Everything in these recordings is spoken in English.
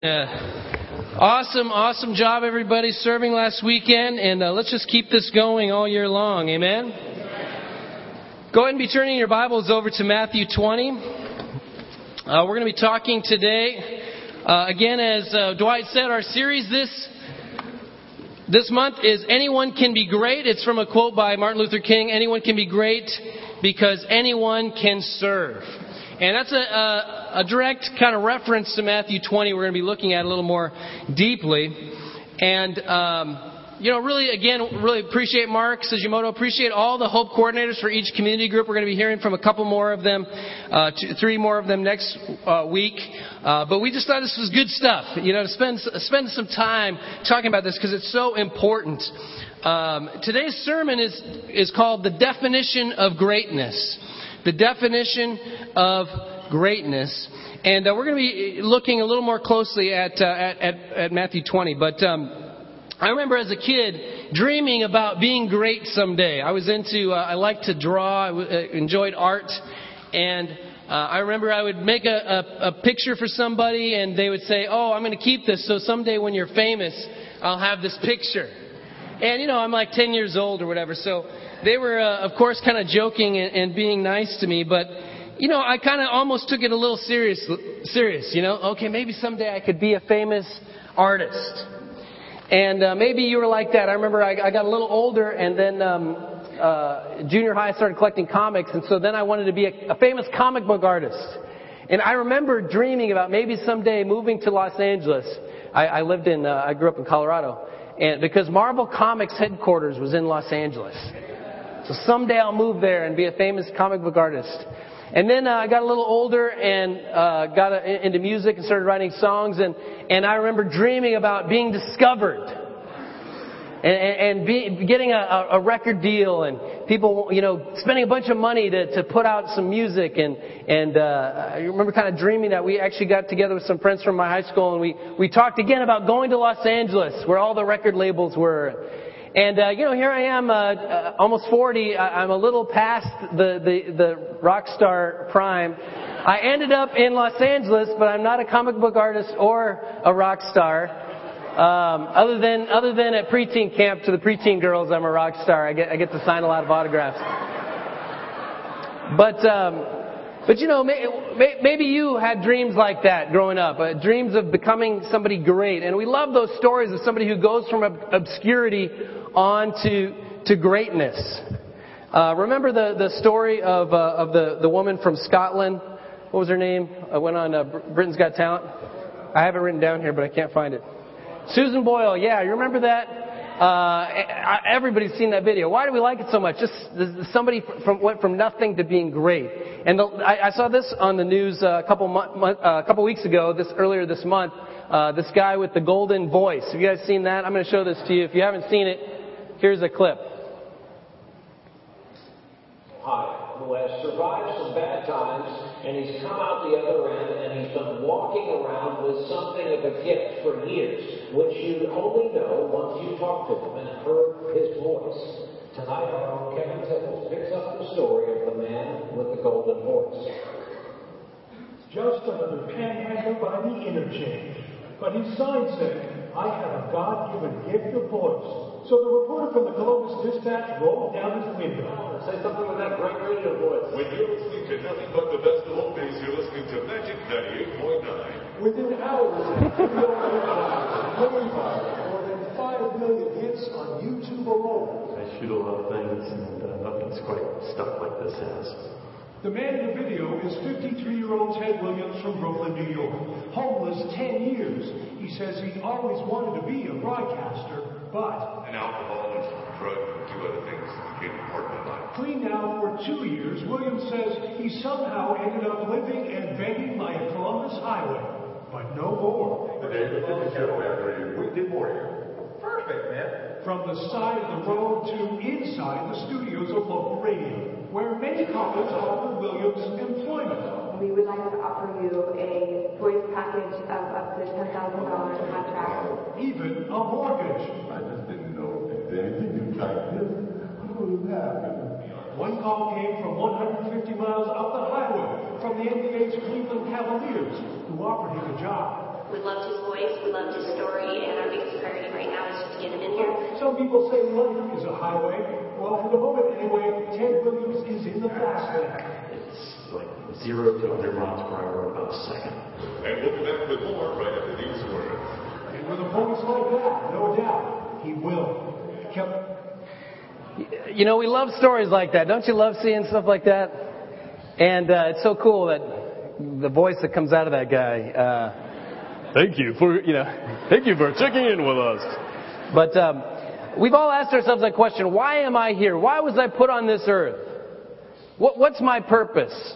Uh, awesome, awesome job, everybody, serving last weekend, and uh, let's just keep this going all year long. Amen? Go ahead and be turning your Bibles over to Matthew 20. Uh, we're going to be talking today, uh, again, as uh, Dwight said, our series this this month is Anyone Can Be Great. It's from a quote by Martin Luther King Anyone can be great because anyone can serve. And that's a, a, a direct kind of reference to Matthew 20 we're going to be looking at a little more deeply. And, um, you know, really, again, really appreciate Mark Sugimoto. Appreciate all the Hope coordinators for each community group. We're going to be hearing from a couple more of them, uh, two, three more of them next uh, week. Uh, but we just thought this was good stuff, you know, to spend spend some time talking about this because it's so important. Um, today's sermon is is called the definition of greatness the definition of greatness. And uh, we're going to be looking a little more closely at, uh, at, at, at, Matthew 20. But um, I remember as a kid dreaming about being great someday. I was into, uh, I liked to draw, I w- uh, enjoyed art. And uh, I remember I would make a, a, a picture for somebody and they would say, Oh, I'm going to keep this so someday when you're famous, I'll have this picture. And, you know, I'm like 10 years old or whatever. So they were, uh, of course, kind of joking and, and, being nice to me, but you know, I kind of almost took it a little serious. Serious, you know. Okay, maybe someday I could be a famous artist, and uh, maybe you were like that. I remember I, I got a little older, and then um, uh, junior high I started collecting comics, and so then I wanted to be a, a famous comic book artist. And I remember dreaming about maybe someday moving to Los Angeles. I, I lived in, uh, I grew up in Colorado, and because Marvel Comics headquarters was in Los Angeles. So someday I'll move there and be a famous comic book artist. And then uh, I got a little older and uh, got a, uh, into music and started writing songs. And, and I remember dreaming about being discovered and, and, be, getting a, a record deal and people, you know, spending a bunch of money to, to put out some music. And, and uh, I remember kind of dreaming that we actually got together with some friends from my high school and we, we talked again about going to Los Angeles where all the record labels were. And uh, you know, here I am, uh, uh, almost 40. I, am a little past the, the the rock star prime. I ended up in Los Angeles, but I'm not a comic book artist or a rock star. Um, other than other than at preteen camp to the preteen girls, I'm a rock star. I get I get to sign a lot of autographs. But um, but you know, maybe you had dreams like that growing up, uh, dreams of becoming somebody great. And we love those stories of somebody who goes from obscurity on to, to greatness. Uh, remember the, the story of, uh, of the, the woman from Scotland? What was her name? I went on uh, Britain's Got Talent. I have it written down here, but I can't find it. Susan Boyle, yeah, you remember that? Uh, everybody's seen that video. Why do we like it so much? Just somebody from, went from nothing to being great. And the, I, I, saw this on the news uh, a couple uh, a couple weeks ago, this earlier this month. Uh, this guy with the golden voice. Have you guys seen that? I'm going to show this to you. If you haven't seen it, here's a clip. Hi, who has survived some bad times, and he's come out the other end, and he's been walking around with something of a gift for years, which you'd only know once you talk to him and heard his voice. Tonight, our own Kevin Tipples picks up the story of the man with the golden voice. Just another panhandler by the interchange. But his sign said, I have a God-given gift of voice. So the reporter from the Columbus Dispatch rolled down his window. Say something with that great radio voice. When you're listening to nothing but the best of old days, you're listening to Magic 98.9. Within hours of video more than 5 million hits on YouTube alone. I shoot a lot of things, and uh, nothing's quite stuck like this has. The man in the video is 53-year-old Ted Williams from Brooklyn, New York. Homeless 10 years. He says he always wanted to be a broadcaster, but... An alcoholic, drug, and two other things became a part of my life. Clean now for two years, Williams says he somehow ended up living and begging my Columbus Highway. But no more. The day before the show, after you, we did more here. Perfect, man. From the side of the road to inside the studios of local radio where many couples offer Williams employment. We would like to offer you a voice package of up to $10,000 contract. Even a mortgage. I just didn't know if anything like this would happen. One call came from 150 miles up the highway from the NBA's Cleveland Cavaliers, who offered him a job. We loved his voice, We loved his story, and our biggest priority right now is just to get him in here. Some people say life is a highway. Well, for the moment anyway, Ted Williams is in the fast lane. It's like zero to 100 miles per hour in about a second. And we'll be back with more right after these words. And with a voice like that, no doubt, he will. Kept You know, we love stories like that. Don't you love seeing stuff like that? And uh, it's so cool that the voice that comes out of that guy. Uh, thank you for you know, thank you for checking in with us. But um, we've all asked ourselves that question: Why am I here? Why was I put on this earth? What, what's my purpose?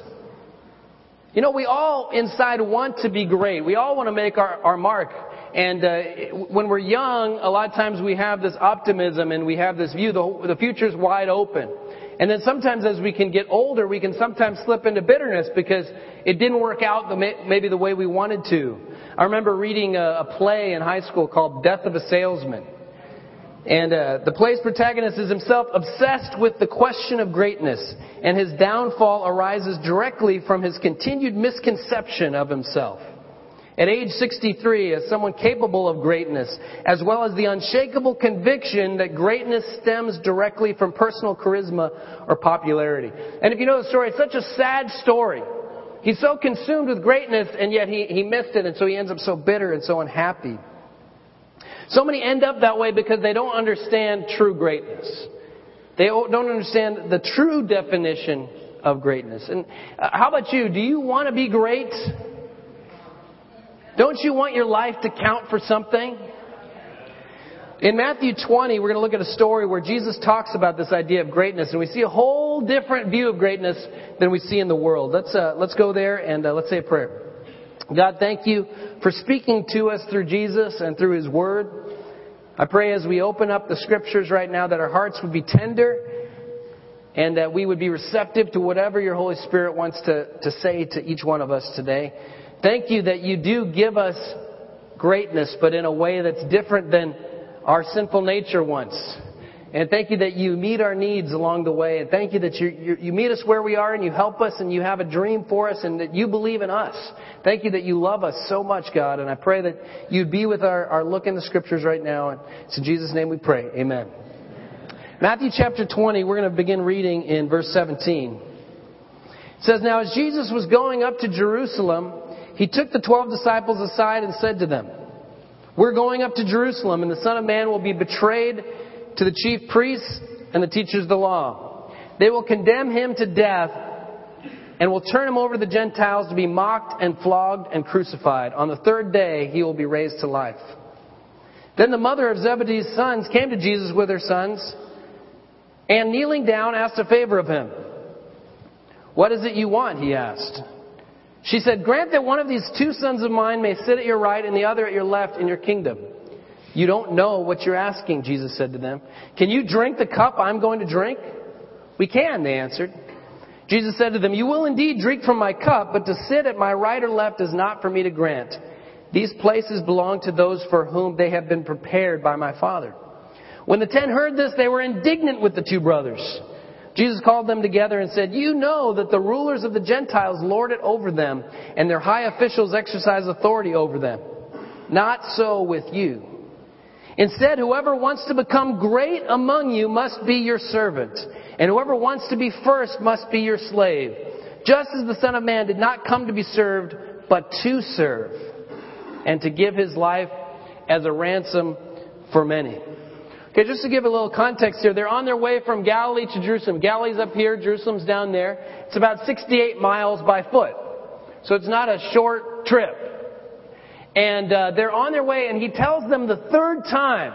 You know, we all inside want to be great. We all want to make our, our mark. And uh, when we're young, a lot of times we have this optimism and we have this view, the, the future's wide open. And then sometimes as we can get older, we can sometimes slip into bitterness because it didn't work out the, maybe the way we wanted to. I remember reading a, a play in high school called Death of a Salesman. And uh, the play's protagonist is himself obsessed with the question of greatness, and his downfall arises directly from his continued misconception of himself. At age 63, as someone capable of greatness, as well as the unshakable conviction that greatness stems directly from personal charisma or popularity. And if you know the story, it's such a sad story. He's so consumed with greatness, and yet he, he missed it, and so he ends up so bitter and so unhappy. So many end up that way because they don't understand true greatness. They don't understand the true definition of greatness. And uh, how about you? Do you want to be great? Don't you want your life to count for something? In Matthew 20, we're going to look at a story where Jesus talks about this idea of greatness, and we see a whole different view of greatness than we see in the world. Let's, uh, let's go there and uh, let's say a prayer. God, thank you for speaking to us through Jesus and through His Word. I pray as we open up the Scriptures right now that our hearts would be tender and that we would be receptive to whatever your Holy Spirit wants to, to say to each one of us today. Thank you that you do give us greatness, but in a way that's different than our sinful nature wants. And thank you that you meet our needs along the way. And thank you that you, you, you, meet us where we are and you help us and you have a dream for us and that you believe in us. Thank you that you love us so much, God. And I pray that you'd be with our, our look in the scriptures right now. And it's in Jesus' name we pray. Amen. Matthew chapter 20, we're going to begin reading in verse 17. It says, Now as Jesus was going up to Jerusalem, he took the twelve disciples aside and said to them, We're going up to Jerusalem, and the Son of Man will be betrayed to the chief priests and the teachers of the law. They will condemn him to death and will turn him over to the Gentiles to be mocked and flogged and crucified. On the third day, he will be raised to life. Then the mother of Zebedee's sons came to Jesus with her sons and kneeling down asked a favor of him. What is it you want? He asked. She said, Grant that one of these two sons of mine may sit at your right and the other at your left in your kingdom. You don't know what you're asking, Jesus said to them. Can you drink the cup I'm going to drink? We can, they answered. Jesus said to them, You will indeed drink from my cup, but to sit at my right or left is not for me to grant. These places belong to those for whom they have been prepared by my Father. When the ten heard this, they were indignant with the two brothers. Jesus called them together and said, You know that the rulers of the Gentiles lord it over them, and their high officials exercise authority over them. Not so with you. Instead, whoever wants to become great among you must be your servant, and whoever wants to be first must be your slave. Just as the Son of Man did not come to be served, but to serve, and to give his life as a ransom for many. Okay, just to give a little context here, they're on their way from Galilee to Jerusalem. Galilee's up here, Jerusalem's down there. It's about 68 miles by foot. So it's not a short trip. And uh, they're on their way, and he tells them the third time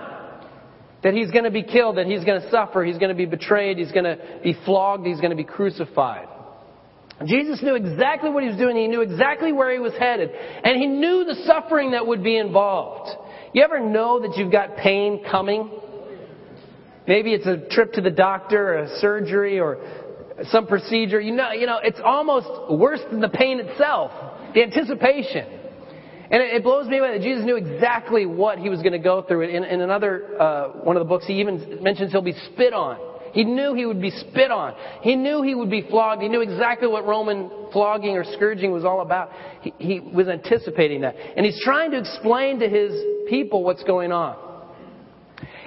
that he's going to be killed, that he's going to suffer, he's going to be betrayed, he's going to be flogged, he's going to be crucified. Jesus knew exactly what he was doing. He knew exactly where he was headed. And he knew the suffering that would be involved. You ever know that you've got pain coming? Maybe it's a trip to the doctor, or a surgery, or some procedure. You know, you know, it's almost worse than the pain itself. The anticipation. And it, blows me away that Jesus knew exactly what he was going to go through. In, in another uh, one of the books, he even mentions he'll be spit on. He knew he would be spit on. He knew he would be flogged. He knew exactly what Roman flogging or scourging was all about. He, he was anticipating that. And he's trying to explain to his people what's going on.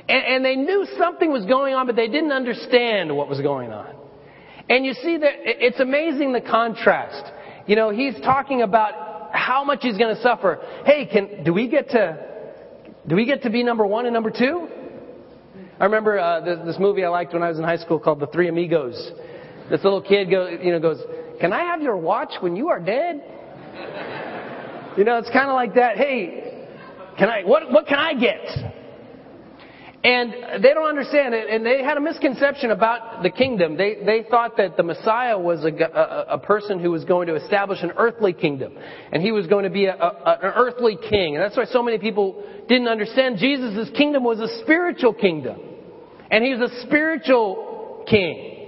And, and they knew something was going on, but they didn't understand what was going on. And you see that it's amazing the contrast. You know, he's talking about how much he's going to suffer. Hey, can, do we get to, do we get to be number one and number two? I remember uh, this, this movie I liked when I was in high school called The Three Amigos. This little kid go, you know, goes, "Can I have your watch when you are dead?" You know, it's kind of like that. Hey, can I? What what can I get? And they don't understand it, and they had a misconception about the kingdom. They, they thought that the Messiah was a, a, a person who was going to establish an earthly kingdom, and he was going to be a, an earthly king. And that's why so many people didn't understand Jesus' kingdom was a spiritual kingdom. And he was a spiritual king.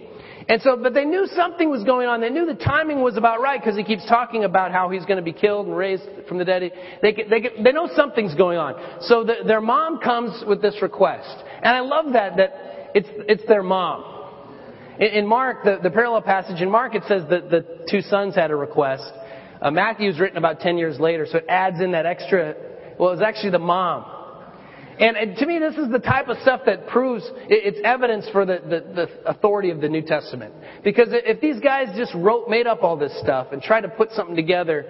And so, but they knew something was going on. They knew the timing was about right because he keeps talking about how he's going to be killed and raised from the dead. They, they, they know something's going on. So the, their mom comes with this request. And I love that, that it's, it's their mom. In, in Mark, the, the parallel passage in Mark, it says that the two sons had a request. Uh, Matthew's written about 10 years later, so it adds in that extra, well, it was actually the mom. And, to me, this is the type of stuff that proves it's evidence for the, the, the, authority of the New Testament. Because if these guys just wrote, made up all this stuff and tried to put something together,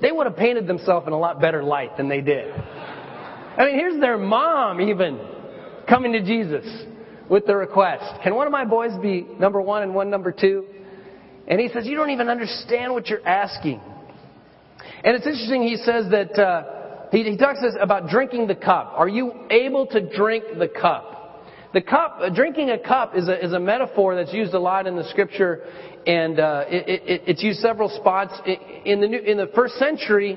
they would have painted themselves in a lot better light than they did. I mean, here's their mom even coming to Jesus with the request Can one of my boys be number one and one number two? And he says, You don't even understand what you're asking. And it's interesting, he says that. Uh, he, he talks us about drinking the cup. Are you able to drink the cup? The cup, drinking a cup is a, is a metaphor that's used a lot in the scripture, and uh, it, it, it's used several spots. In the, new, in the first century,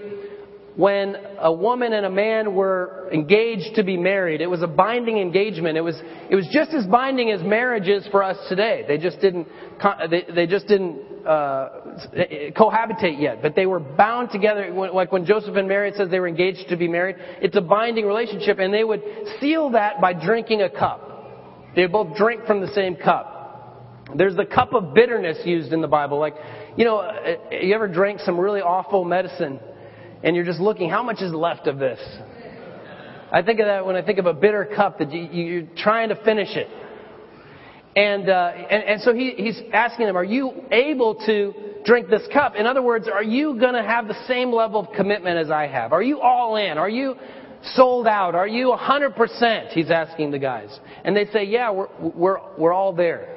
when a woman and a man were engaged to be married. It was a binding engagement. It was, it was just as binding as marriage is for us today. They just didn't, they, they just didn't uh, cohabitate yet, but they were bound together. Like when Joseph and Mary says they were engaged to be married, it's a binding relationship, and they would seal that by drinking a cup. They both drink from the same cup. There's the cup of bitterness used in the Bible. Like, you know, uh, you ever drank some really awful medicine? and you're just looking, how much is left of this? I think of that when I think of a bitter cup that you, are trying to finish it. And, uh, and, and so he, he's asking them, are you able to drink this cup? In other words, are you going to have the same level of commitment as I have? Are you all in? Are you sold out? Are you 100%? He's asking the guys. And they say, yeah, we're, we're, we're all there.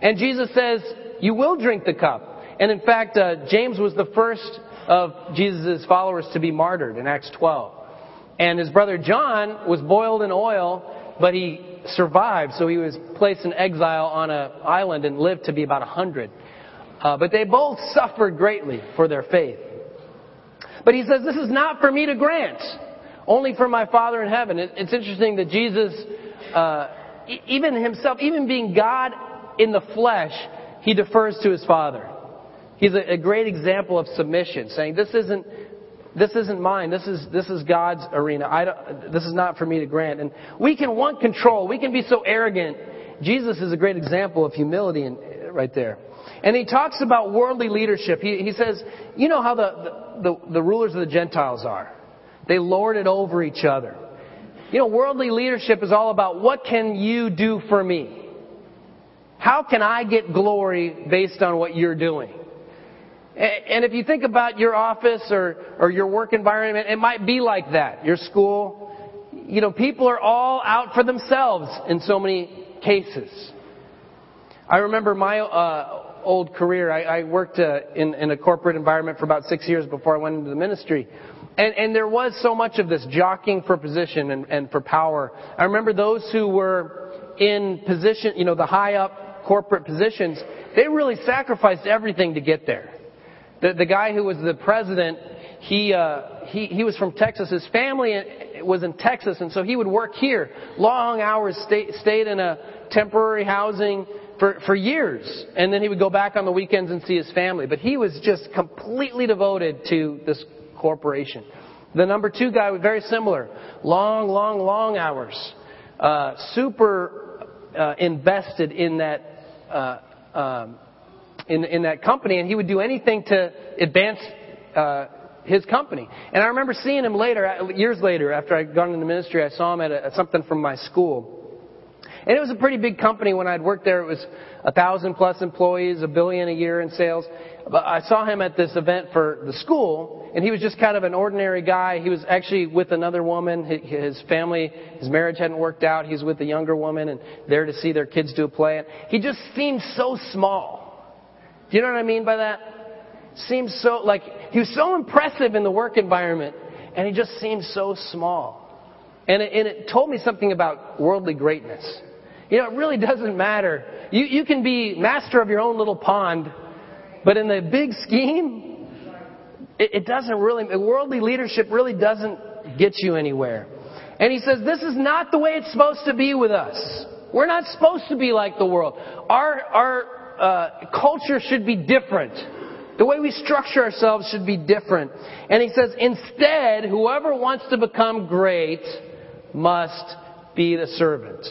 And Jesus says, you will drink the cup. And in fact, uh, James was the first of Jesus' followers to be martyred in Acts 12. And his brother John was boiled in oil, but he survived, so he was placed in exile on an island and lived to be about 100. Uh, but they both suffered greatly for their faith. But he says, This is not for me to grant, only for my Father in heaven. It, it's interesting that Jesus, uh, even himself, even being God in the flesh, he defers to his Father. He's a, a great example of submission, saying, This isn't this isn't mine. This is this is God's arena. I don't, this is not for me to grant. And we can want control. We can be so arrogant. Jesus is a great example of humility in, right there. And he talks about worldly leadership. He, he says, you know how the, the, the rulers of the Gentiles are. They lord it over each other. You know, worldly leadership is all about what can you do for me? How can I get glory based on what you're doing? And if you think about your office or, or your work environment, it might be like that. Your school, you know, people are all out for themselves in so many cases. I remember my uh, old career. I, I worked uh, in, in a corporate environment for about six years before I went into the ministry. And, and there was so much of this jockeying for position and, and for power. I remember those who were in position, you know, the high up corporate positions, they really sacrificed everything to get there. The, the guy who was the president, he, uh, he, he was from Texas. His family was in Texas, and so he would work here. Long hours, stay, stayed in a temporary housing for, for years. And then he would go back on the weekends and see his family. But he was just completely devoted to this corporation. The number two guy was very similar. Long, long, long hours. Uh, super uh, invested in that uh, um, in in that company, and he would do anything to advance uh, his company. And I remember seeing him later, uh, years later, after I'd gone into ministry, I saw him at, a, at something from my school. And it was a pretty big company when I'd worked there. It was a thousand plus employees, a billion a year in sales. But I saw him at this event for the school, and he was just kind of an ordinary guy. He was actually with another woman. His family, his marriage hadn't worked out. He was with a younger woman and there to see their kids do a play. He just seemed so small. Do you know what I mean by that? Seems so, like, he was so impressive in the work environment, and he just seemed so small. And it, and it told me something about worldly greatness. You know, it really doesn't matter. You, you can be master of your own little pond, but in the big scheme, it, it doesn't really, worldly leadership really doesn't get you anywhere. And he says, this is not the way it's supposed to be with us. We're not supposed to be like the world. Our, our uh, culture should be different. The way we structure ourselves should be different. And he says, instead, whoever wants to become great must be the servant.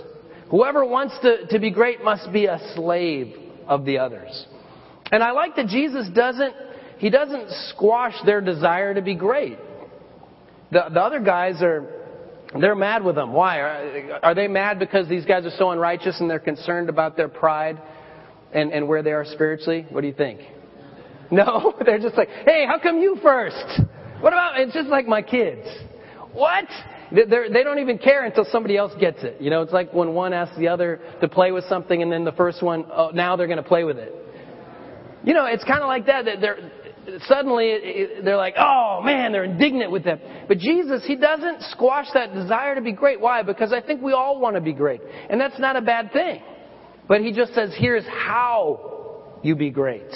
Whoever wants to, to be great must be a slave of the others. And I like that Jesus doesn't, he doesn't squash their desire to be great. The, the other guys are, they're mad with them. Why? Are, are they mad because these guys are so unrighteous and they're concerned about their pride and, and where they are spiritually? What do you think? No, they're just like, hey, how come you first? What about, it's just like my kids. What? They're, they don't even care until somebody else gets it. You know, it's like when one asks the other to play with something and then the first one, oh, now they're going to play with it. You know, it's kind of like that. That they're, suddenly they're like, oh man, they're indignant with them. But Jesus, He doesn't squash that desire to be great. Why? Because I think we all want to be great. And that's not a bad thing. But He just says, here's how you be great.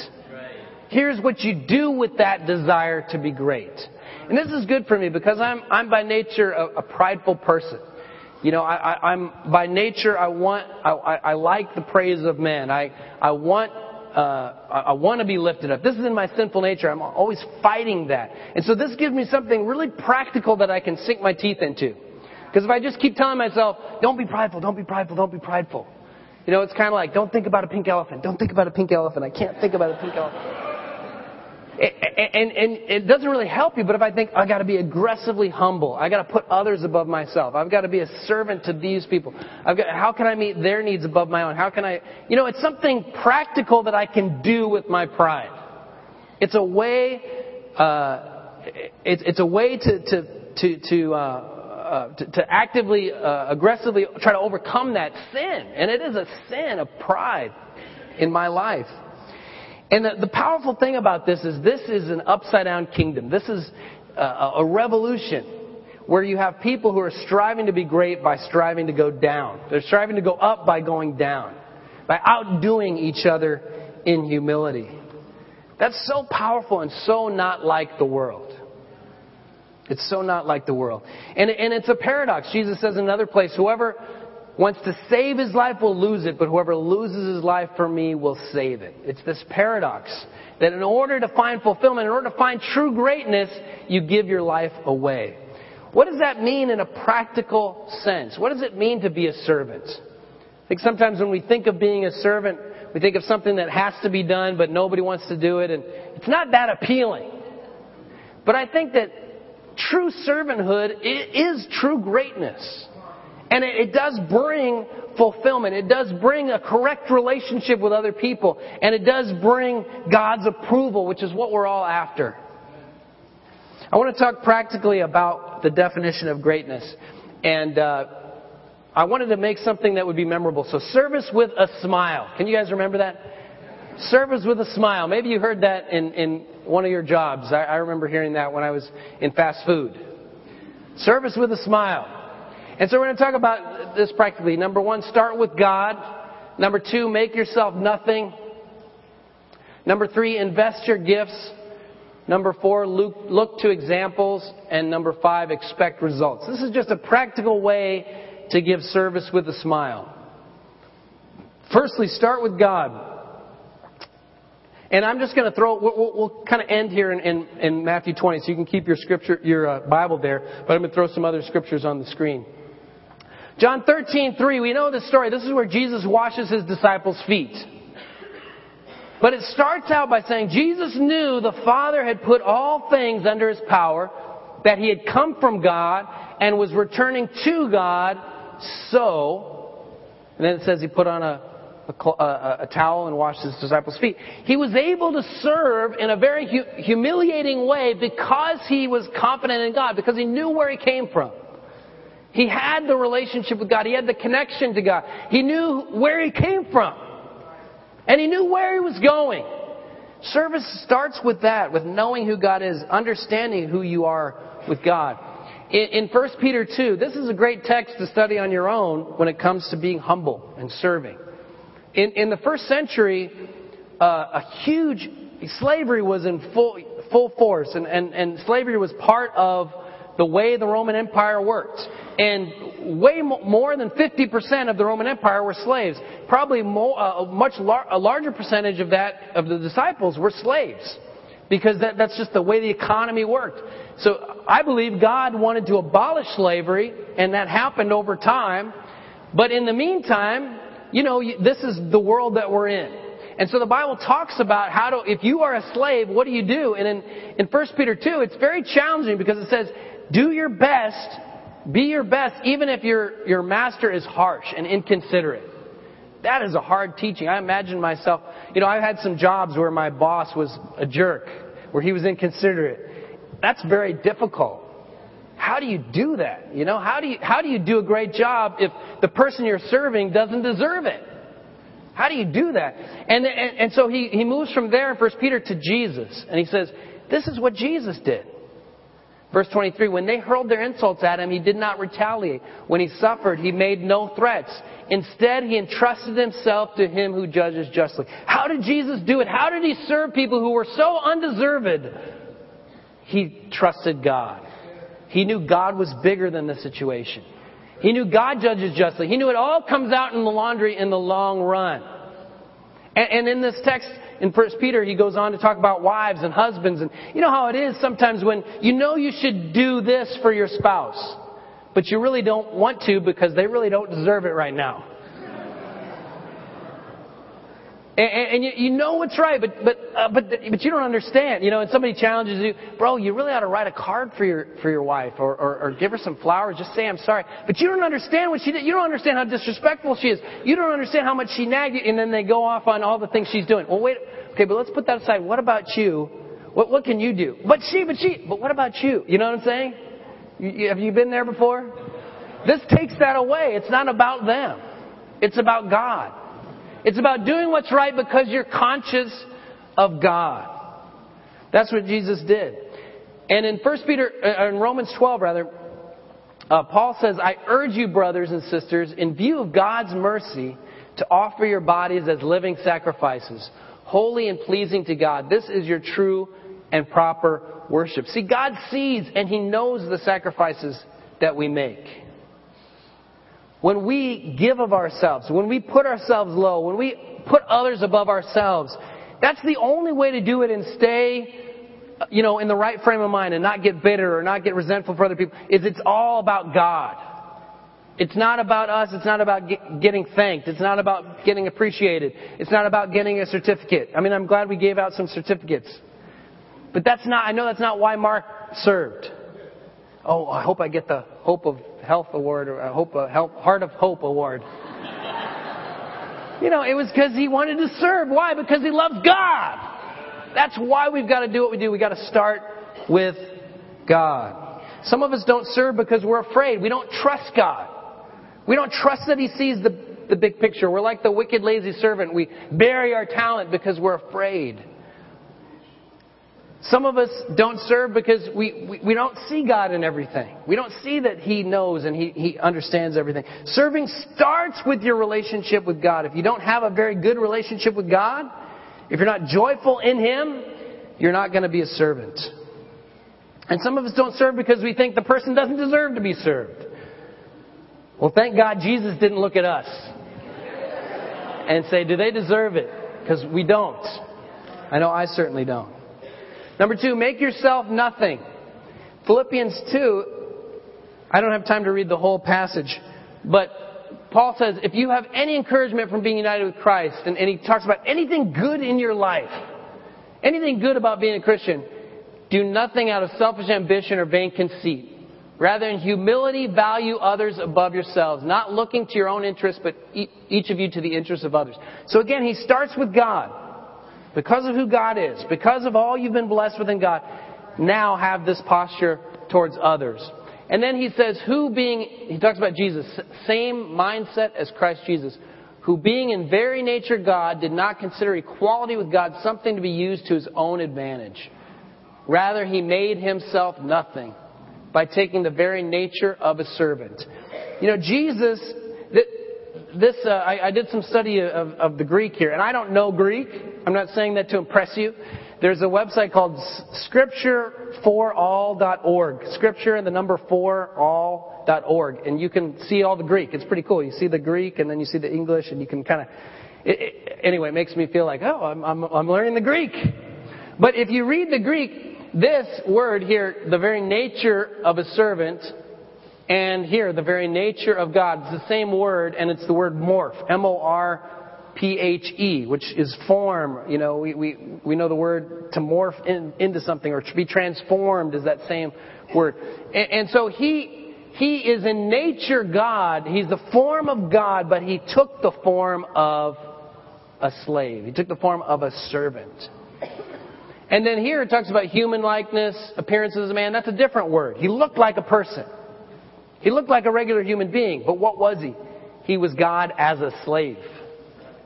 Here's what you do with that desire to be great. And this is good for me because I'm, I'm by nature a, a prideful person. You know, I, I, I'm by nature I want I, I like the praise of men. I I want uh, I want to be lifted up. This is in my sinful nature. I'm always fighting that. And so this gives me something really practical that I can sink my teeth into. Because if I just keep telling myself, don't be prideful, don't be prideful, don't be prideful. You know, it's kind of like, don't think about a pink elephant. Don't think about a pink elephant. I can't think about a pink elephant. And, and, it doesn't really help you, but if I think I gotta be aggressively humble, I gotta put others above myself, I've gotta be a servant to these people, I've got, how can I meet their needs above my own? How can I, you know, it's something practical that I can do with my pride. It's a way, uh, it's, it's a way to, to, to, to, uh, uh, to, to, actively, uh, aggressively try to overcome that sin. And it is a sin of pride in my life. And the, the powerful thing about this is this is an upside down kingdom. This is a, a revolution where you have people who are striving to be great by striving to go down. They're striving to go up by going down, by outdoing each other in humility. That's so powerful and so not like the world. It's so not like the world. And, and it's a paradox. Jesus says in another place, whoever wants to save his life will lose it, but whoever loses his life for me will save it. It's this paradox that in order to find fulfillment, in order to find true greatness, you give your life away. What does that mean in a practical sense? What does it mean to be a servant? I think sometimes when we think of being a servant, we think of something that has to be done, but nobody wants to do it, and it's not that appealing. But I think that true servanthood is true greatness. And it, does bring fulfillment. It does bring a correct relationship with other people. And it does bring God's approval, which is what we're all after. I want to talk practically about the definition of greatness. And uh, I wanted to make something that would be memorable. So, service with a smile. Can you guys remember that? Service with a smile. Maybe you heard that in, in one of your jobs. I, I remember hearing that when I was in fast food. Service with a smile. And so we're going to talk about this practically. Number one, start with God. Number two, make yourself nothing. Number three, invest your gifts. Number four, look, look to examples. And number five, expect results. This is just a practical way to give service with a smile. Firstly, start with God. And I'm just going to throw, we'll, we'll, kind of end here in, in, in, Matthew 20, so you can keep your scripture, your uh, Bible there, but I'm going to throw some other scriptures on the screen. John 13, 3, we know the story. This is where Jesus washes his disciples' feet. But it starts out by saying Jesus knew the Father had put all things under his power, that he had come from God and was returning to God, so, and then it says he put on a, a, a, a towel and washed his disciples' feet. He was able to serve in a very hu- humiliating way because he was confident in God, because he knew where he came from. He had the relationship with God. He had the connection to God. He knew where he came from. And he knew where he was going. Service starts with that, with knowing who God is, understanding who you are with God. In, in 1 Peter 2, this is a great text to study on your own when it comes to being humble and serving. In, in the first century, uh, a huge slavery was in full, full force, and, and, and slavery was part of the way the Roman Empire worked. And way more than 50% of the Roman Empire were slaves. Probably more, uh, a much lar- a larger percentage of that, of the disciples were slaves. Because that, that's just the way the economy worked. So I believe God wanted to abolish slavery, and that happened over time. But in the meantime, you know, this is the world that we're in. And so the Bible talks about how to, if you are a slave, what do you do? And in, in 1 Peter 2, it's very challenging because it says, do your best, be your best, even if your, your master is harsh and inconsiderate. That is a hard teaching. I imagine myself, you know, I've had some jobs where my boss was a jerk, where he was inconsiderate. That's very difficult. How do you do that? You know, how do you, how do you do a great job if the person you're serving doesn't deserve it? How do you do that? And, and, and so he, he moves from there in 1 Peter to Jesus. And he says, this is what Jesus did. Verse 23, when they hurled their insults at him, he did not retaliate. When he suffered, he made no threats. Instead, he entrusted himself to him who judges justly. How did Jesus do it? How did he serve people who were so undeserved? He trusted God. He knew God was bigger than the situation. He knew God judges justly. He knew it all comes out in the laundry in the long run. And, and in this text, in First Peter, he goes on to talk about wives and husbands. And you know how it is sometimes when you know you should do this for your spouse, but you really don't want to because they really don't deserve it right now. And, and you, you, know what's right, but but uh, but but you don't understand. You know, and somebody challenges you, bro. You really ought to write a card for your for your wife, or, or or give her some flowers. Just say I'm sorry. But you don't understand what she did. You don't understand how disrespectful she is. You don't understand how much she nagged you. And then they go off on all the things she's doing. Well, wait. Okay, but let's put that aside. What about you? What what can you do? But she, but she. But what about you? You know what I'm saying? You, have you been there before? This takes that away. It's not about them. It's about God. It's about doing what's right because you're conscious of God. That's what Jesus did. And in First Peter, uh, in Romans 12 rather, uh, Paul says, I urge you, brothers and sisters, in view of God's mercy, to offer your bodies as living sacrifices, holy and pleasing to God. This is your true and proper worship. See, God sees and He knows the sacrifices that we make. When we give of ourselves, when we put ourselves low, when we put others above ourselves, that's the only way to do it and stay, you know, in the right frame of mind and not get bitter or not get resentful for other people, is it's all about God. It's not about us. It's not about get, getting thanked. It's not about getting appreciated. It's not about getting a certificate. I mean, I'm glad we gave out some certificates. But that's not, I know that's not why Mark served. Oh, I hope I get the Hope of Health Award or a Hope of Health, Heart of Hope Award. you know, it was because he wanted to serve. Why? Because he loves God. That's why we've got to do what we do. We've got to start with God. Some of us don't serve because we're afraid. We don't trust God. We don't trust that He sees the, the big picture. We're like the wicked, lazy servant. We bury our talent because we're afraid. Some of us don't serve because we, we, we, don't see God in everything. We don't see that He knows and he, he understands everything. Serving starts with your relationship with God. If you don't have a very good relationship with God, if you're not joyful in Him, you're not going to be a servant. And some of us don't serve because we think the person doesn't deserve to be served. Well, thank God Jesus didn't look at us and say, do they deserve it? Because we don't. I know I certainly don't. Number two, make yourself nothing. Philippians 2, I don't have time to read the whole passage, But Paul says, if you have any encouragement from being united with Christ, and, and he talks about anything good in your life, anything good about being a Christian, do nothing out of selfish ambition or vain conceit. Rather, in humility, value others above yourselves, not looking to your own interests, but each of you to the interests of others. So again, he starts with God. Because of who God is, because of all you've been blessed with in God, now have this posture towards others. And then he says, who being, he talks about Jesus, same mindset as Christ Jesus, who being in very nature God did not consider equality with God something to be used to his own advantage. Rather, he made himself nothing by taking the very nature of a servant. You know, Jesus, this, uh, I, I, did some study of, of the Greek here, and I don't know Greek. I'm not saying that to impress you. There's a website called scriptureforall.org. Scripture and the number four all.org. And you can see all the Greek. It's pretty cool. You see the Greek and then you see the English and you can kind of, anyway, it makes me feel like, oh, I'm, I'm, I'm learning the Greek. But if you read the Greek, this word here, the very nature of a servant, and here, the very nature of God, it's the same word, and it's the word morph. M-O-R P-H-E, which is form. You know, we, we, we know the word to morph in, into something or to be transformed is that same word. And, and so he, he is in nature God. He's the form of God, but he took the form of a slave. He took the form of a servant. And then here it talks about human likeness, appearances a man. That's a different word. He looked like a person. He looked like a regular human being, but what was he? He was God as a slave.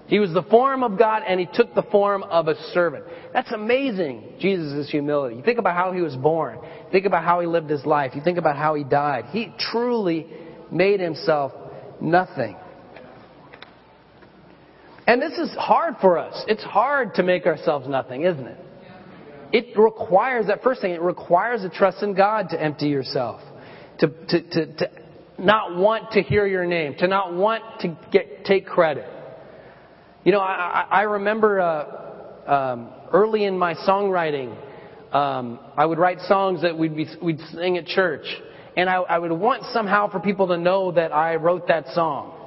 He was the form of God and he took the form of a servant. That's amazing, Jesus' humility. You think about how he was born. Think about how he lived his life. You think about how he died. He truly made himself nothing. And this is hard for us. It's hard to make ourselves nothing, isn't it? It requires, that first thing, it requires a trust in God to empty yourself. To, to, to, to not want to hear your name. To not want to get, take credit. You know, I, I remember uh, um, early in my songwriting, um, I would write songs that we'd be, we'd sing at church, and I, I would want somehow for people to know that I wrote that song.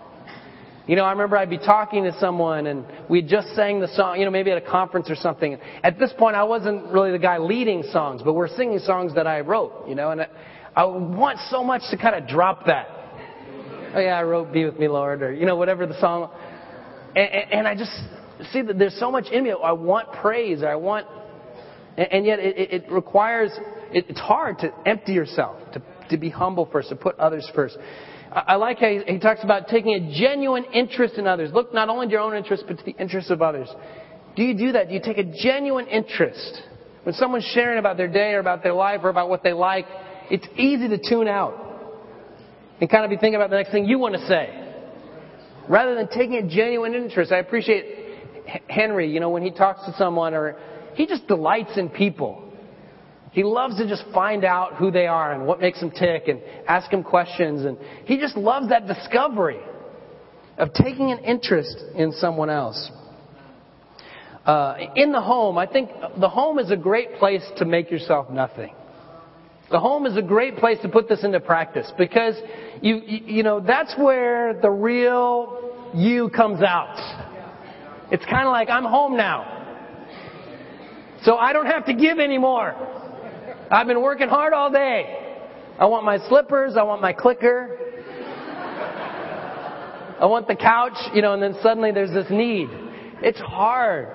You know, I remember I'd be talking to someone and we just sang the song, you know, maybe at a conference or something. At this point, I wasn't really the guy leading songs, but we're singing songs that I wrote, you know, and I, want so much to kind of drop that. Oh yeah, I wrote "Be with Me, Lord," or you know, whatever the song. And, and I just see that there's so much in me. I want praise. I want, and yet it, it requires, it's hard to empty yourself, to, to be humble first, to put others first. I like how he talks about taking a genuine interest in others. Look not only to your own interests, but to the interests of others. Do you do that? Do you take a genuine interest? When someone's sharing about their day or about their life or about what they like, it's easy to tune out and kind of be thinking about the next thing you want to say rather than taking a genuine interest. I appreciate Henry, you know, when he talks to someone or he just delights in people. He loves to just find out who they are and what makes them tick and ask them questions. And he just loves that discovery of taking an interest in someone else. Uh, in the home, I think the home is a great place to make yourself nothing. The home is a great place to put this into practice because you, you know, that's where the real you comes out. It's kind of like, I'm home now. So I don't have to give anymore. I've been working hard all day. I want my slippers. I want my clicker. I want the couch, you know, and then suddenly there's this need. It's hard.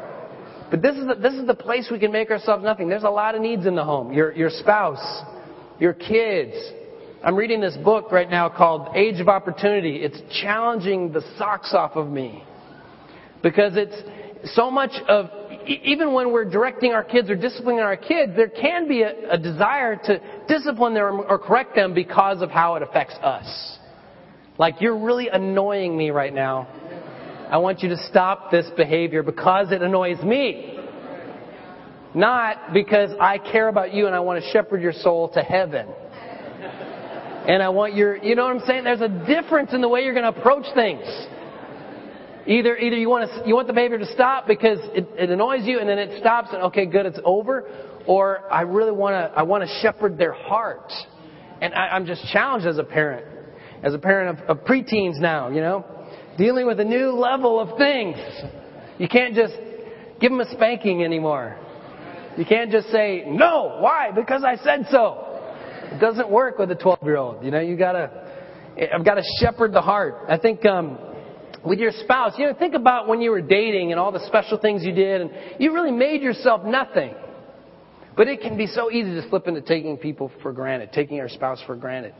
But this is the, this is the place we can make ourselves nothing. There's a lot of needs in the home. Your, your spouse, your kids. I'm reading this book right now called Age of Opportunity. It's challenging the socks off of me. Because it's so much of, even when we're directing our kids or disciplining our kids, there can be a, a desire to discipline them or correct them because of how it affects us. Like, you're really annoying me right now. I want you to stop this behavior because it annoys me. Not because I care about you and I want to shepherd your soul to heaven. And I want your, you know what I'm saying? There's a difference in the way you're going to approach things. Either, either you want to, you want the behavior to stop because it, it annoys you and then it stops and okay, good, it's over. Or I really want to, I want to shepherd their heart. And I, I'm just challenged as a parent. as a parent of, of preteens now, you know, dealing with a new level of things. You can't just give them a spanking anymore. You can't just say, no, why? Because I said so. It doesn't work with a 12 year old. You know, you gotta, I've got to shepherd the heart. I think, um, with your spouse, you know, think about when you were dating and all the special things you did and you really made yourself nothing. But it can be so easy to slip into taking people for granted, taking our spouse for granted.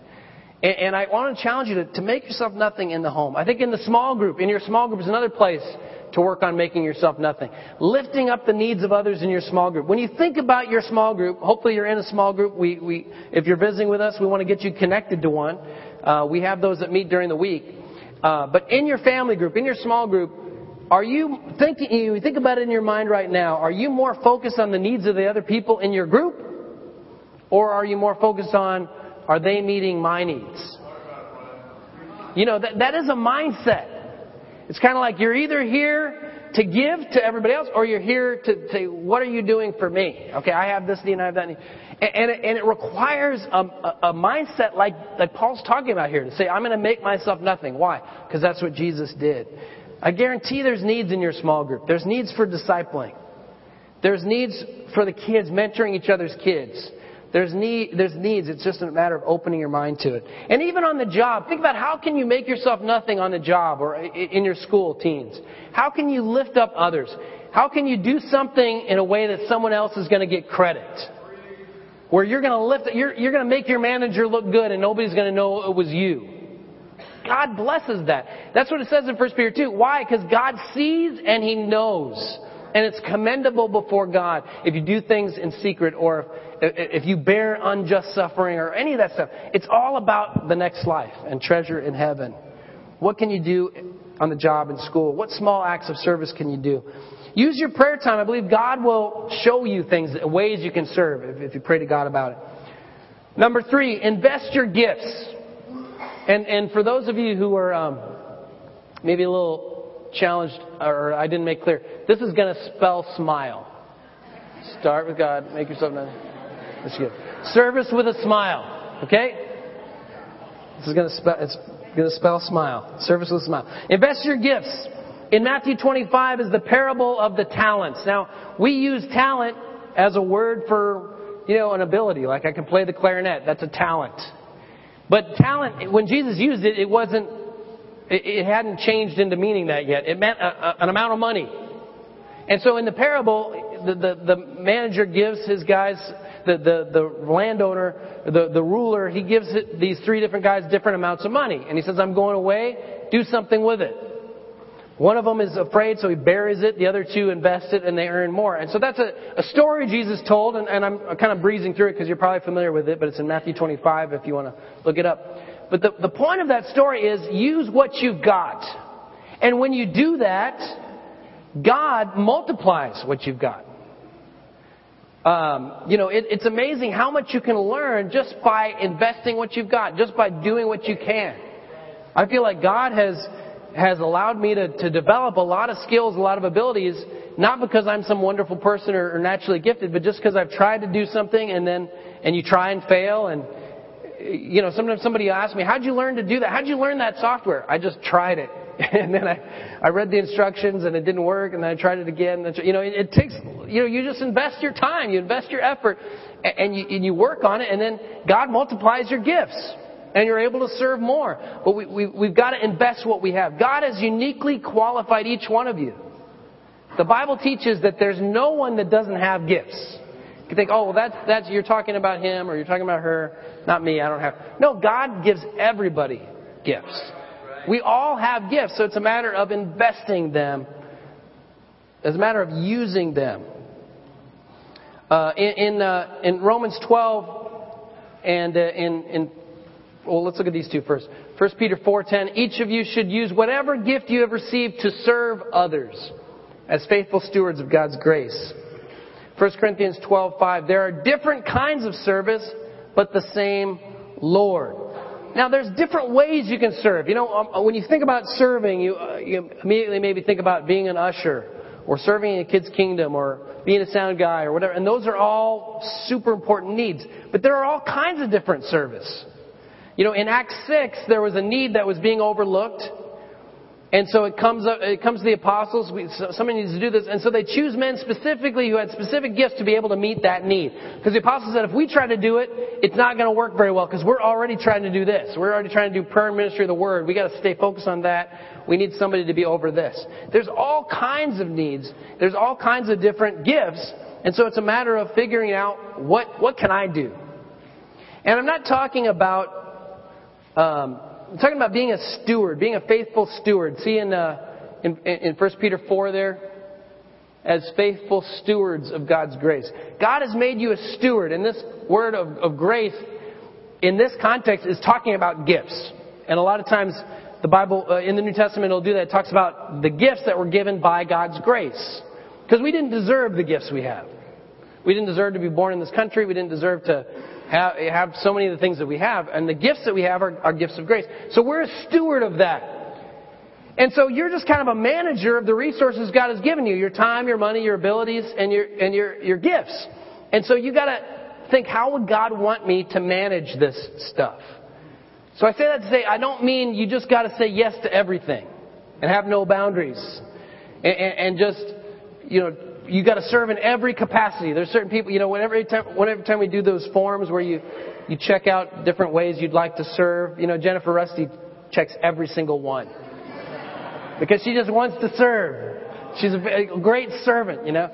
And, and I want to challenge you to, to make yourself nothing in the home. I think in the small group, in your small group is another place to work on making yourself nothing. Lifting up the needs of others in your small group. When you think about your small group, hopefully you're in a small group. We, we, if you're visiting with us, we want to get you connected to one. Uh, we have those that meet during the week. Uh, but in your family group, in your small group, are you thinking, you think about it in your mind right now, are you more focused on the needs of the other people in your group? Or are you more focused on, are they meeting my needs? You know, that, that is a mindset. It's kind of like you're either here to give to everybody else or you're here to say, what are you doing for me? Okay, I have this need and I have that need. And, and, it, and it requires a, a, a mindset like, like Paul's talking about here to say, I'm going to make myself nothing. Why? Because that's what Jesus did. I guarantee there's needs in your small group. There's needs for discipling. There's needs for the kids, mentoring each other's kids. There's need, there's needs. It's just a matter of opening your mind to it. And even on the job, think about how can you make yourself nothing on the job or in your school, teens? How can you lift up others? How can you do something in a way that someone else is going to get credit? Where you're going to lift, you're, you're going to make your manager look good and nobody's going to know it was you. God blesses that. That's what it says in 1 Peter 2. Why? Because God sees and He knows. And it's commendable before God if you do things in secret or if, if you bear unjust suffering or any of that stuff. It's all about the next life and treasure in heaven. What can you do on the job in school? What small acts of service can you do? Use your prayer time. I believe God will show you things, ways you can serve if, if you pray to God about it. Number three, invest your gifts. And, and for those of you who are um, maybe a little challenged or I didn't make clear, this is going to spell smile. Start with God, make yourself known. That's good. Service with a smile. Okay? This is going to spell, it's going to spell smile. Service with a smile. Invest your gifts. In Matthew 25 is the parable of the talents. Now, we use talent as a word for, you know, an ability. Like I can play the clarinet. That's a talent. But talent, when Jesus used it, it wasn't, it, hadn't changed into meaning that yet. It meant a, a, an amount of money. And so in the parable, the, the, the manager gives his guys, the, the, the landowner, the, the ruler, he gives these three different guys different amounts of money. And he says, I'm going away, do something with it. One of them is afraid, so he buries it. The other two invest it, and they earn more. And so that's a, a story Jesus told, and, and I'm kind of breezing through it because you're probably familiar with it, but it's in Matthew 25 if you want to look it up. But the, the point of that story is use what you've got. And when you do that, God multiplies what you've got. Um, you know, it, it's amazing how much you can learn just by investing what you've got, just by doing what you can. I feel like God has has allowed me to, to develop a lot of skills, a lot of abilities, not because I'm some wonderful person or, or naturally gifted, but just because I've tried to do something and then, and you try and fail and, you know, sometimes somebody asks me, how'd you learn to do that? How'd you learn that software? I just tried it. and then I, I read the instructions and it didn't work and then I tried it again. You know, it, it takes, you know, you just invest your time, you invest your effort and you, and you work on it and then God multiplies your gifts and you're able to serve more. But we, we, we've got to invest what we have. God has uniquely qualified each one of you. The Bible teaches that there's no one that doesn't have gifts. You think, oh, well, that's, that's, you're talking about him or you're talking about her, not me, I don't have. No, God gives everybody gifts. We all have gifts, so it's a matter of investing them. It's a matter of using them. Uh, in in, uh, in Romans 12 and uh, in, in well, let's look at these two first. 1 Peter 4:10, each of you should use whatever gift you have received to serve others as faithful stewards of God's grace. 1 Corinthians 12:5, there are different kinds of service, but the same Lord. Now, there's different ways you can serve. You know, um, uh, when you think about serving, you, uh, you immediately maybe think about being an usher or serving in a kid's kingdom or being a sound guy or whatever. And those are all super important needs. But there are all kinds of different service. You know, in Acts 6, there was a need that was being overlooked. And so it comes up, it comes to the apostles. We, so somebody needs to do this, and so they choose men specifically who had specific gifts to be able to meet that need. Because the apostles said, if we try to do it, it's not going to work very well because we're already trying to do this. We're already trying to do prayer and ministry of the word. We got to stay focused on that. We need somebody to be over this. There's all kinds of needs. There's all kinds of different gifts, and so it's a matter of figuring out what what can I do. And I'm not talking about. Um, I'm talking about being a steward, being a faithful steward. See in, uh, in, in 1 Peter 4 there? As faithful stewards of God's grace. God has made you a steward, and this word of, of grace in this context is talking about gifts. And a lot of times the Bible, uh, in the New Testament, will do that. It talks about the gifts that were given by God's grace. Because we didn't deserve the gifts we have. We didn't deserve to be born in this country. We didn't deserve to have, have so many of the things that we have. And the gifts that we have are, are gifts of grace. So we're a steward of that. And so you're just kind of a manager of the resources God has given you your time, your money, your abilities, and your, and your, your gifts. And so you got to think, how would God want me to manage this stuff? So I say that to say, I don't mean you just got to say yes to everything and have no boundaries and, and, and just, you know, you got to serve in every capacity. There's certain people, you know, whenever time, whenever time we do those forms where you you check out different ways you'd like to serve, you know, Jennifer Rusty checks every single one because she just wants to serve. She's a great servant, you know,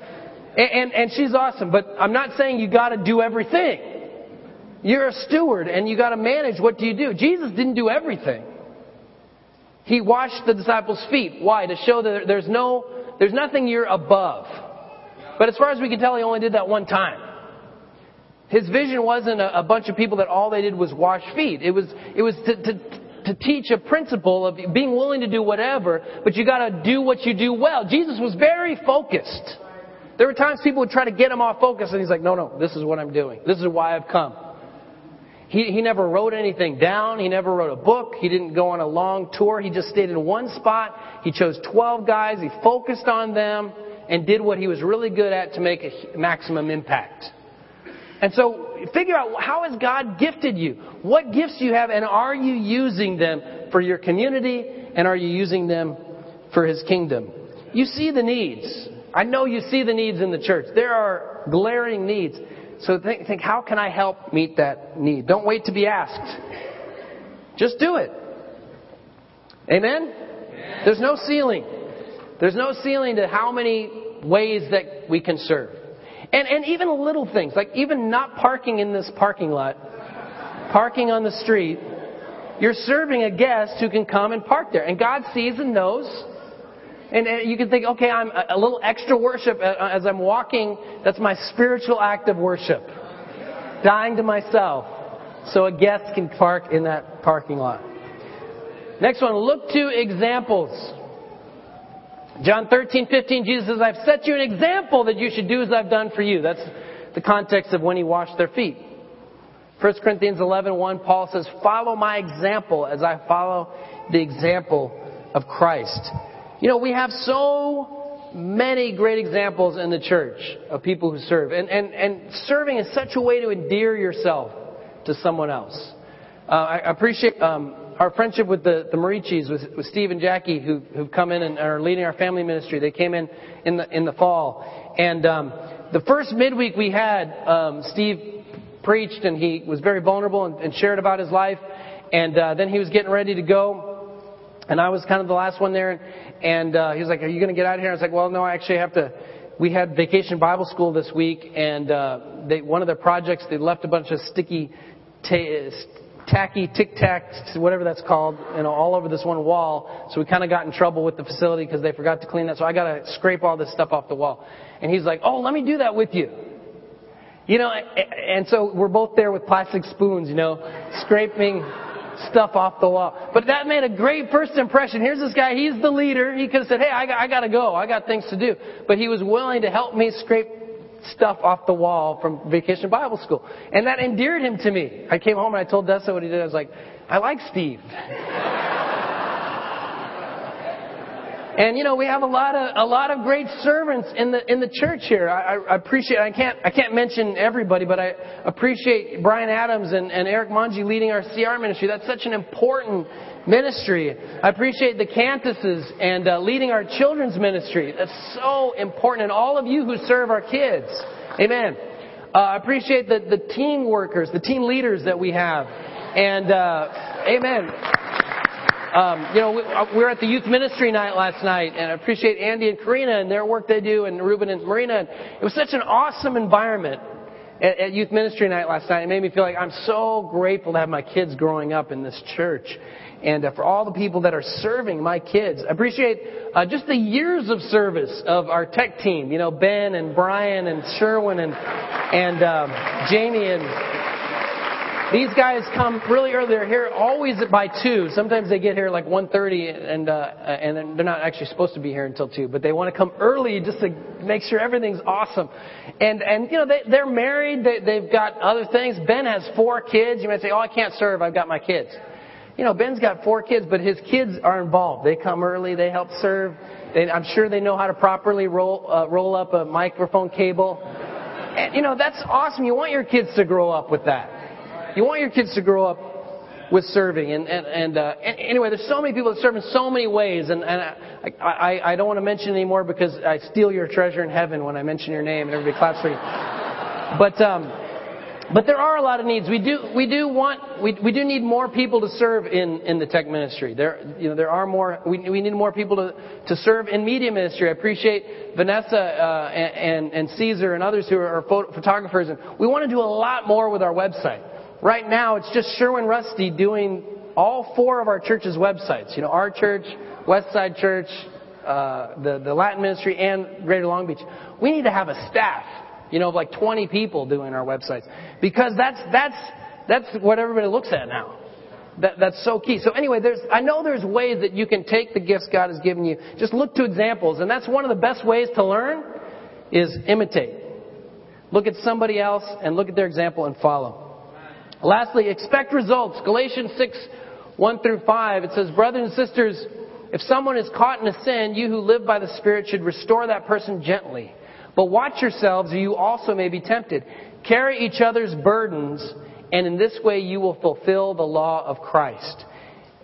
and and, and she's awesome. But I'm not saying you got to do everything. You're a steward and you got to manage. What do you do? Jesus didn't do everything. He washed the disciples' feet. Why? To show that there's no, there's nothing you're above. But as far as we can tell, he only did that one time. His vision wasn't a, a bunch of people that all they did was wash feet. It was, it was to, to, to teach a principle of being willing to do whatever, but you gotta do what you do well. Jesus was very focused. There were times people would try to get him off focus, and he's like, no, no, this is what I'm doing. This is why I've come. He, he never wrote anything down. He never wrote a book. He didn't go on a long tour. He just stayed in one spot. He chose 12 guys. He focused on them and did what he was really good at to make a maximum impact. And so figure out how has God gifted you? What gifts do you have and are you using them for your community and are you using them for his kingdom? You see the needs. I know you see the needs in the church. There are glaring needs. So think, think how can I help meet that need? Don't wait to be asked. Just do it. Amen? There's no ceiling. There's no ceiling to how many ways that we can serve. And, and even little things, like even not parking in this parking lot, parking on the street, you're serving a guest who can come and park there. And God sees and knows. And, and you can think, okay, I'm a, a little extra worship uh, uh, as I'm walking. That's my spiritual act of worship. Dying to myself so a guest can park in that parking lot. Next one, look to examples. John 13, 15, Jesus says, I've set you an example that you should do as I've done for you. That's the context of when he washed their feet. 1 Corinthians 11, 1, Paul says, follow my example as I follow the example of Christ. You know, we have so many great examples in the church of people who serve. And, and, and serving is such a way to endear yourself to someone else. Uh, I appreciate um, our friendship with the, the Marichis, with, with Steve and Jackie, who, who've come in and are leading our family ministry. They came in in the, in the fall. And um, the first midweek we had, um, Steve preached and he was very vulnerable and, and shared about his life. And uh, then he was getting ready to go. And I was kind of the last one there. And uh, he was like, Are you going to get out of here? I was like, Well, no, I actually have to. We had vacation Bible school this week, and uh, they, one of their projects, they left a bunch of sticky t- tacky tic tacs, whatever that's called, you know, all over this one wall. So we kind of got in trouble with the facility because they forgot to clean that. So I got to scrape all this stuff off the wall. And he's like, "Oh, let me do that with you." You know, and so we're both there with plastic spoons, you know, scraping stuff off the wall. But that made a great first impression. Here's this guy, he's the leader. He could have said, hey, I got, I got to go. I got things to do. But he was willing to help me scrape stuff off the wall from Vacation Bible School. And that endeared him to me. I came home and I told Dessa what he did. I was like, I like Steve. And you know, we have a lot of a lot of great servants in the in the church here. I, I appreciate. I can't I can't mention everybody, but I appreciate Brian Adams and, and Eric Monji leading our CR ministry. That's such an important ministry. I appreciate the Cantuses and uh, leading our children's ministry. That's so important, and all of you who serve our kids. Amen. Uh, I appreciate the the team workers, the team leaders that we have, and uh, amen. Um, you know, we, uh, we were at the youth ministry night last night, and I appreciate Andy and Karina and their work they do, and Ruben and Marina. It was such an awesome environment at, at youth ministry night last night. It made me feel like I'm so grateful to have my kids growing up in this church, and uh, for all the people that are serving my kids. I appreciate uh, just the years of service of our tech team. You know, Ben and Brian and Sherwin and and um, Jamie and these guys come really early. They're here always by two. Sometimes they get here like 1:30, and uh, and they're not actually supposed to be here until two. But they want to come early just to make sure everything's awesome. And and you know they they're married. They, they've got other things. Ben has four kids. You might say, oh, I can't serve. I've got my kids. You know, Ben's got four kids, but his kids are involved. They come early. They help serve. They, I'm sure they know how to properly roll uh, roll up a microphone cable. And you know that's awesome. You want your kids to grow up with that. You want your kids to grow up with serving. And, and, and uh, anyway, there's so many people that serve in so many ways. And, and I, I, I don't want to mention anymore because I steal your treasure in heaven when I mention your name and everybody claps for you. But, um, but there are a lot of needs. We do, we do want, we, we do need more people to serve in, in the tech ministry. There, you know, there are more, we, we need more people to, to serve in media ministry. I appreciate Vanessa, uh, and, and, Caesar and others who are photographers. And we want to do a lot more with our website. Right now, it's just Sherwin Rusty doing all four of our church's websites. You know, our church, Westside Church, uh, the, the Latin Ministry, and Greater Long Beach. We need to have a staff, you know, of like 20 people doing our websites. Because that's, that's, that's what everybody looks at now. That, that's so key. So anyway, there's, I know there's ways that you can take the gifts God has given you. Just look to examples. And that's one of the best ways to learn is imitate. Look at somebody else and look at their example and follow. Lastly, expect results. Galatians 6, 1 through 5, it says, Brothers and sisters, if someone is caught in a sin, you who live by the Spirit should restore that person gently. But watch yourselves, or you also may be tempted. Carry each other's burdens, and in this way you will fulfill the law of Christ.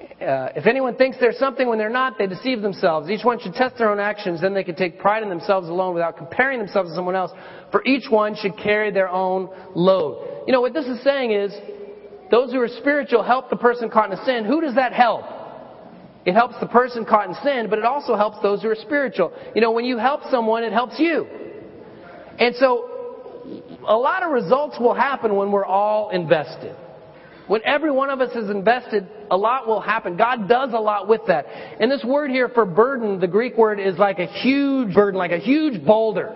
Uh, if anyone thinks they're something when they're not, they deceive themselves. Each one should test their own actions, then they can take pride in themselves alone without comparing themselves to someone else. For each one should carry their own load. You know, what this is saying is, those who are spiritual help the person caught in sin. Who does that help? It helps the person caught in sin, but it also helps those who are spiritual. You know, when you help someone, it helps you. And so, a lot of results will happen when we're all invested. When every one of us is invested, a lot will happen. God does a lot with that. And this word here for burden, the Greek word is like a huge burden, like a huge boulder.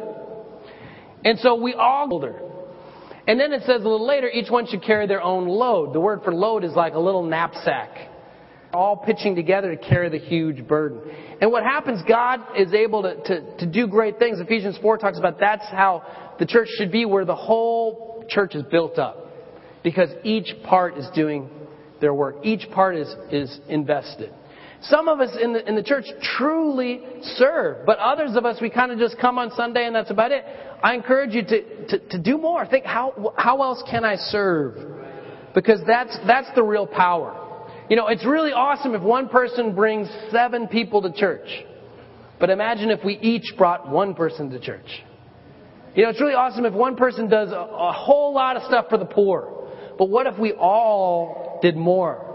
And so we all boulder. And then it says a little later, each one should carry their own load. The word for load is like a little knapsack. All pitching together to carry the huge burden. And what happens, God is able to, to, to do great things. Ephesians 4 talks about that's how the church should be, where the whole church is built up. Because each part is doing their work. Each part is, is invested. Some of us in the, in the church truly serve, but others of us, we kind of just come on Sunday and that's about it. I encourage you to, to, to do more. Think, how, how else can I serve? Because that's, that's the real power. You know, it's really awesome if one person brings seven people to church. But imagine if we each brought one person to church. You know, it's really awesome if one person does a, a whole lot of stuff for the poor. But what if we all did more?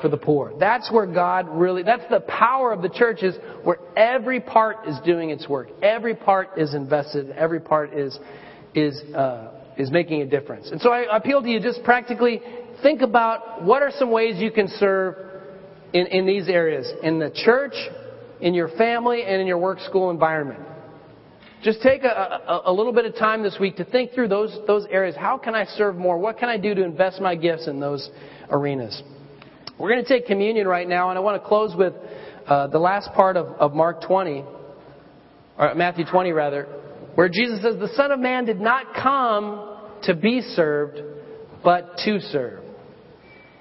for the poor. That's where God really, that's the power of the church is where every part is doing its work. Every part is invested. Every part is, is, uh, is making a difference. And so I appeal to you just practically think about what are some ways you can serve in, in these areas. In the church, in your family, and in your work school environment. Just take a, a, a, little bit of time this week to think through those, those areas. How can I serve more? What can I do to invest my gifts in those arenas? We're going to take communion right now, and I want to close with uh, the last part of, of Mark 20, or Matthew 20 rather, where Jesus says, The Son of Man did not come to be served, but to serve,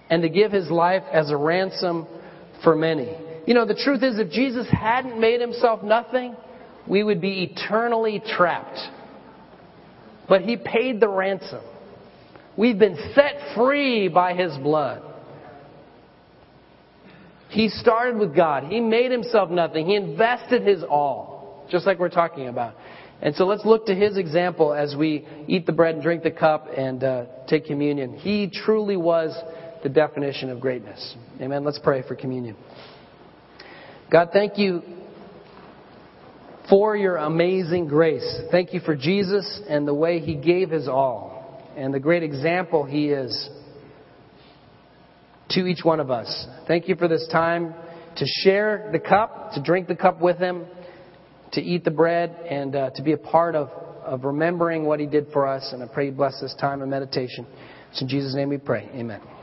and to give his life as a ransom for many. You know, the truth is, if Jesus hadn't made himself nothing, we would be eternally trapped. But he paid the ransom. We've been set free by his blood. He started with God. He made himself nothing. He invested his all, just like we're talking about. And so let's look to his example as we eat the bread and drink the cup and uh, take communion. He truly was the definition of greatness. Amen. Let's pray for communion. God, thank you for your amazing grace. Thank you for Jesus and the way he gave his all and the great example he is to each one of us. Thank you for this time to share the cup, to drink the cup with him, to eat the bread, and uh, to be a part of, of remembering what he did for us. And I pray you bless this time of meditation. It's in Jesus' name we pray. Amen.